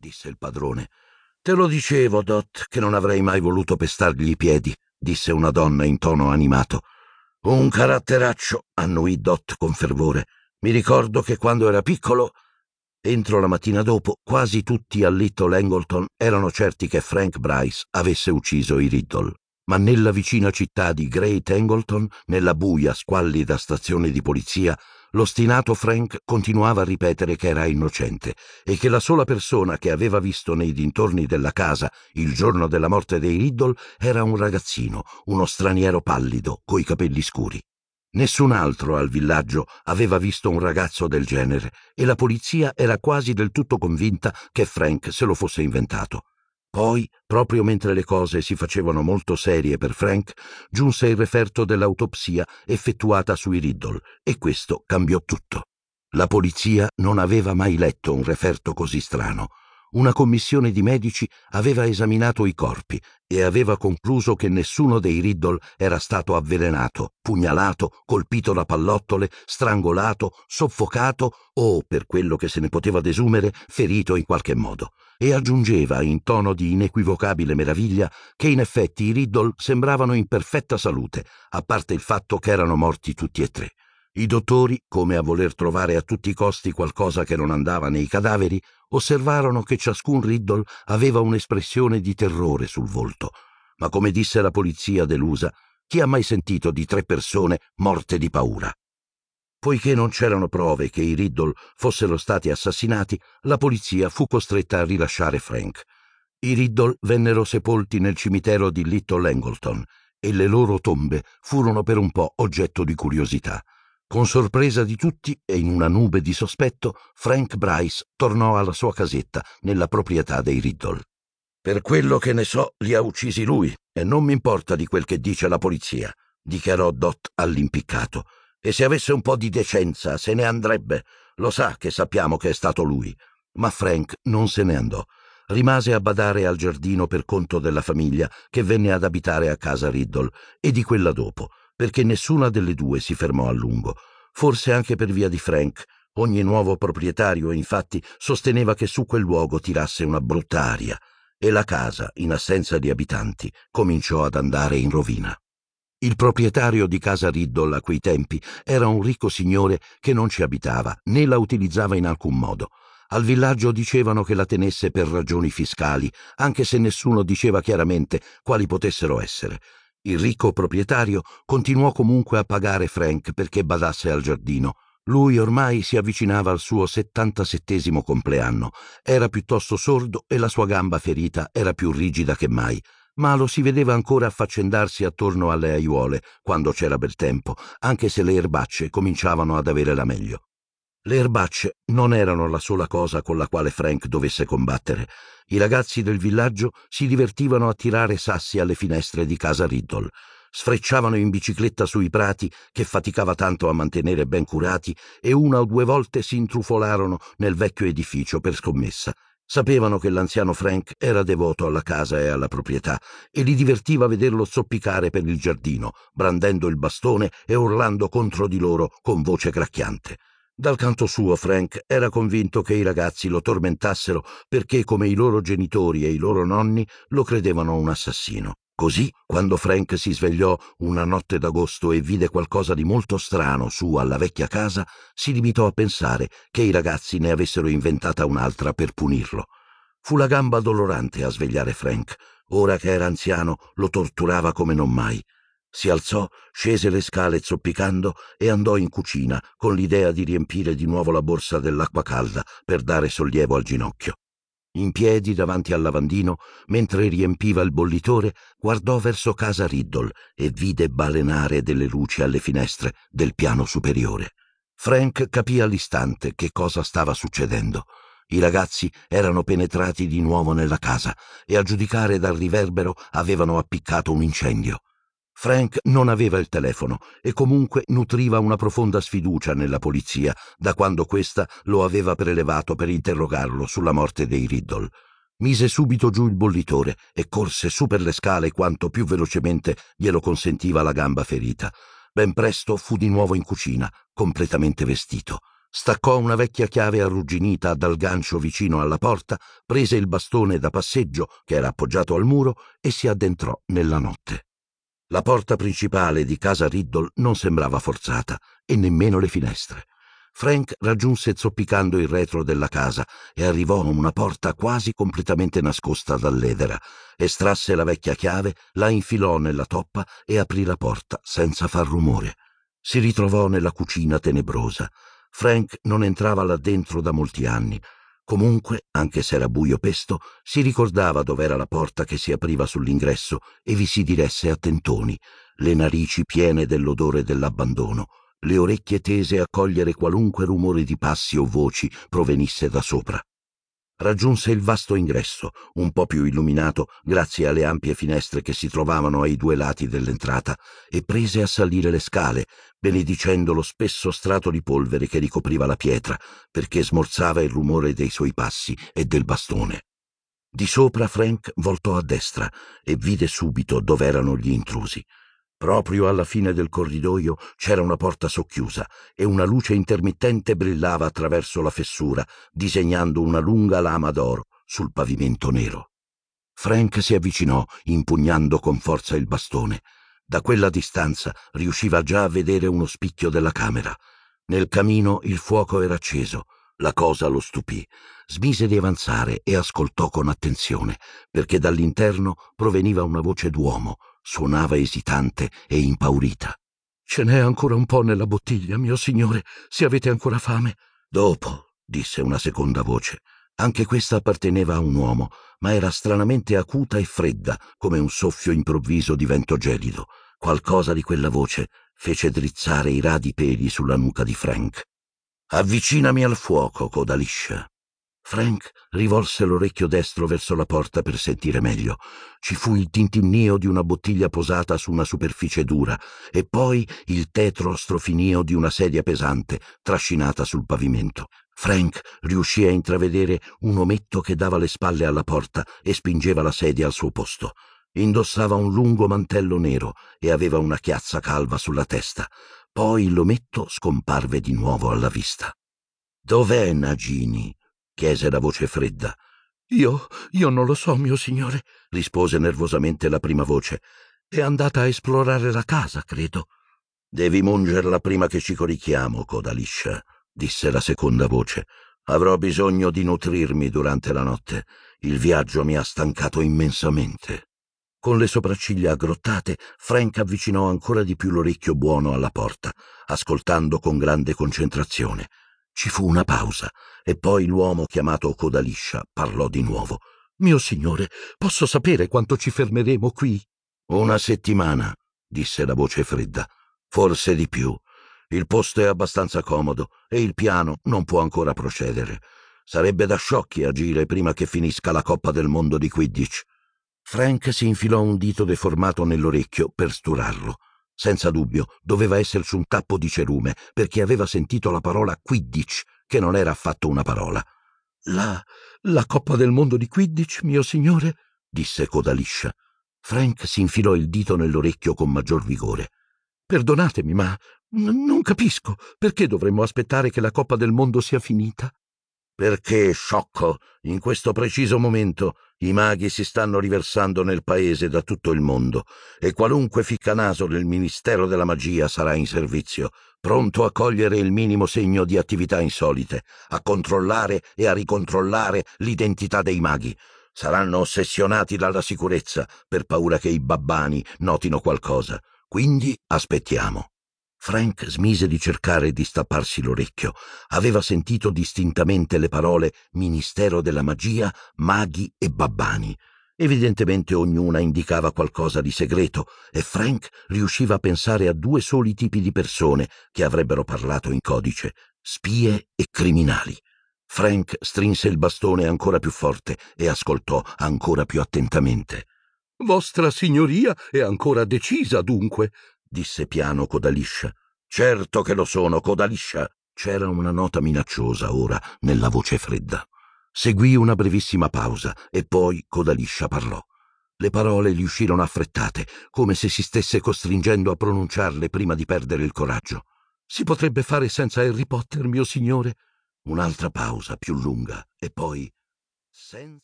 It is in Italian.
disse il padrone. Te lo dicevo, Dot, che non avrei mai voluto pestargli i piedi, disse una donna in tono animato. Un caratteraccio, annuì Dot con fervore. Mi ricordo che quando era piccolo. Entro la mattina dopo, quasi tutti a Little Angleton erano certi che Frank Bryce avesse ucciso i Riddle. Ma nella vicina città di Great Angleton, nella buia, squallida stazione di polizia, l'ostinato Frank continuava a ripetere che era innocente e che la sola persona che aveva visto nei dintorni della casa il giorno della morte dei Riddle era un ragazzino, uno straniero pallido, coi capelli scuri. Nessun altro al villaggio aveva visto un ragazzo del genere e la polizia era quasi del tutto convinta che Frank se lo fosse inventato. Poi, proprio mentre le cose si facevano molto serie per Frank, giunse il referto dell'autopsia effettuata sui Riddle e questo cambiò tutto. La polizia non aveva mai letto un referto così strano una commissione di medici aveva esaminato i corpi e aveva concluso che nessuno dei Riddle era stato avvelenato, pugnalato, colpito da pallottole, strangolato, soffocato o, per quello che se ne poteva desumere, ferito in qualche modo. E aggiungeva in tono di inequivocabile meraviglia che in effetti i Riddle sembravano in perfetta salute, a parte il fatto che erano morti tutti e tre. I dottori, come a voler trovare a tutti i costi qualcosa che non andava nei cadaveri, osservarono che ciascun Riddle aveva un'espressione di terrore sul volto. Ma come disse la polizia delusa, chi ha mai sentito di tre persone morte di paura? Poiché non c'erano prove che i Riddle fossero stati assassinati, la polizia fu costretta a rilasciare Frank. I Riddle vennero sepolti nel cimitero di Little Angleton e le loro tombe furono per un po' oggetto di curiosità. Con sorpresa di tutti e in una nube di sospetto, Frank Bryce tornò alla sua casetta nella proprietà dei Riddle. Per quello che ne so, li ha uccisi lui e non mi importa di quel che dice la polizia, dichiarò Dot all'impiccato. E se avesse un po' di decenza se ne andrebbe. Lo sa che sappiamo che è stato lui. Ma Frank non se ne andò. Rimase a badare al giardino per conto della famiglia che venne ad abitare a casa Riddle e di quella dopo perché nessuna delle due si fermò a lungo, forse anche per via di Frank. Ogni nuovo proprietario, infatti, sosteneva che su quel luogo tirasse una brutta aria, e la casa, in assenza di abitanti, cominciò ad andare in rovina. Il proprietario di casa Riddle a quei tempi era un ricco signore che non ci abitava, né la utilizzava in alcun modo. Al villaggio dicevano che la tenesse per ragioni fiscali, anche se nessuno diceva chiaramente quali potessero essere. Il ricco proprietario continuò comunque a pagare Frank perché badasse al giardino. Lui ormai si avvicinava al suo settantasettesimo compleanno, era piuttosto sordo e la sua gamba ferita era più rigida che mai, ma lo si vedeva ancora affaccendarsi attorno alle aiuole quando c'era bel tempo, anche se le erbacce cominciavano ad avere la meglio. Le erbacce non erano la sola cosa con la quale Frank dovesse combattere. I ragazzi del villaggio si divertivano a tirare sassi alle finestre di casa Riddle, sfrecciavano in bicicletta sui prati che faticava tanto a mantenere ben curati e una o due volte si intrufolarono nel vecchio edificio per scommessa. Sapevano che l'anziano Frank era devoto alla casa e alla proprietà e li divertiva vederlo zoppicare per il giardino, brandendo il bastone e urlando contro di loro con voce cracchiante. Dal canto suo Frank era convinto che i ragazzi lo tormentassero perché, come i loro genitori e i loro nonni, lo credevano un assassino. Così, quando Frank si svegliò una notte d'agosto e vide qualcosa di molto strano su alla vecchia casa, si limitò a pensare che i ragazzi ne avessero inventata un'altra per punirlo. Fu la gamba dolorante a svegliare Frank. Ora che era anziano, lo torturava come non mai. Si alzò, scese le scale zoppicando e andò in cucina con l'idea di riempire di nuovo la borsa dell'acqua calda per dare sollievo al ginocchio. In piedi davanti al lavandino, mentre riempiva il bollitore, guardò verso casa Riddle e vide balenare delle luci alle finestre del piano superiore. Frank capì all'istante che cosa stava succedendo. I ragazzi erano penetrati di nuovo nella casa e a giudicare dal riverbero avevano appiccato un incendio. Frank non aveva il telefono e comunque nutriva una profonda sfiducia nella polizia da quando questa lo aveva prelevato per interrogarlo sulla morte dei Riddle. Mise subito giù il bollitore e corse su per le scale quanto più velocemente glielo consentiva la gamba ferita. Ben presto fu di nuovo in cucina, completamente vestito. staccò una vecchia chiave arrugginita dal gancio vicino alla porta, prese il bastone da passeggio che era appoggiato al muro e si addentrò nella notte. La porta principale di casa Riddle non sembrava forzata e nemmeno le finestre. Frank raggiunse zoppicando il retro della casa e arrivò a una porta quasi completamente nascosta dall'edera. Estrasse la vecchia chiave, la infilò nella toppa e aprì la porta senza far rumore. Si ritrovò nella cucina tenebrosa. Frank non entrava là dentro da molti anni. Comunque, anche se era buio pesto, si ricordava dov'era la porta che si apriva sull'ingresso e vi si diresse a tentoni, le narici piene dell'odore dell'abbandono le orecchie tese a cogliere qualunque rumore di passi o voci provenisse da sopra. Raggiunse il vasto ingresso, un po' più illuminato grazie alle ampie finestre che si trovavano ai due lati dell'entrata, e prese a salire le scale, benedicendo lo spesso strato di polvere che ricopriva la pietra, perché smorzava il rumore dei suoi passi e del bastone. Di sopra Frank voltò a destra e vide subito dov'erano gli intrusi. Proprio alla fine del corridoio c'era una porta socchiusa e una luce intermittente brillava attraverso la fessura, disegnando una lunga lama d'oro sul pavimento nero. Frank si avvicinò, impugnando con forza il bastone. Da quella distanza riusciva già a vedere uno spicchio della camera. Nel camino il fuoco era acceso. La cosa lo stupì. Smise di avanzare e ascoltò con attenzione, perché dall'interno proveniva una voce d'uomo suonava esitante e impaurita. Ce n'è ancora un po' nella bottiglia, mio signore, se avete ancora fame. Dopo, disse una seconda voce. Anche questa apparteneva a un uomo, ma era stranamente acuta e fredda, come un soffio improvviso di vento gelido. Qualcosa di quella voce fece drizzare i radi peli sulla nuca di Frank. Avvicinami al fuoco, coda liscia. Frank rivolse l'orecchio destro verso la porta per sentire meglio. Ci fu il tintinnio di una bottiglia posata su una superficie dura e poi il tetro strofinio di una sedia pesante trascinata sul pavimento. Frank riuscì a intravedere un ometto che dava le spalle alla porta e spingeva la sedia al suo posto. Indossava un lungo mantello nero e aveva una chiazza calva sulla testa. Poi l'ometto scomparve di nuovo alla vista. Dov'è Nagini? Chiese la voce fredda. Io, io non lo so, mio signore, rispose nervosamente la prima voce. È andata a esplorare la casa, credo. Devi mungerla prima che ci corichiamo, coda liscia, disse la seconda voce. Avrò bisogno di nutrirmi durante la notte. Il viaggio mi ha stancato immensamente. Con le sopracciglia aggrottate, Frank avvicinò ancora di più l'orecchio buono alla porta, ascoltando con grande concentrazione. Ci fu una pausa e poi l'uomo chiamato Codaliscia parlò di nuovo. Mio signore, posso sapere quanto ci fermeremo qui? Una settimana, disse la voce fredda. Forse di più. Il posto è abbastanza comodo e il piano non può ancora procedere. Sarebbe da sciocchi agire prima che finisca la Coppa del Mondo di Quidditch. Frank si infilò un dito deformato nell'orecchio per sturarlo. Senza dubbio, doveva esserci un tappo di cerume, perché aveva sentito la parola Quidditch, che non era affatto una parola. La. la Coppa del Mondo di Quidditch, mio signore? disse coda liscia. Frank si infilò il dito nell'orecchio con maggior vigore. Perdonatemi, ma n- non capisco perché dovremmo aspettare che la Coppa del Mondo sia finita. Perché, sciocco, in questo preciso momento i maghi si stanno riversando nel paese da tutto il mondo e qualunque ficcanaso del Ministero della Magia sarà in servizio, pronto a cogliere il minimo segno di attività insolite, a controllare e a ricontrollare l'identità dei maghi. Saranno ossessionati dalla sicurezza per paura che i babbani notino qualcosa. Quindi aspettiamo. Frank smise di cercare di stapparsi l'orecchio. Aveva sentito distintamente le parole Ministero della Magia, Maghi e Babbani. Evidentemente ognuna indicava qualcosa di segreto e Frank riusciva a pensare a due soli tipi di persone che avrebbero parlato in codice, spie e criminali. Frank strinse il bastone ancora più forte e ascoltò ancora più attentamente. Vostra signoria è ancora decisa, dunque, disse piano Codaliscia. Certo che lo sono, Codaliscia. C'era una nota minacciosa ora nella voce fredda. Seguì una brevissima pausa e poi Codaliscia parlò. Le parole gli uscirono affrettate, come se si stesse costringendo a pronunciarle prima di perdere il coraggio. Si potrebbe fare senza Harry Potter, mio signore? Un'altra pausa più lunga e poi senza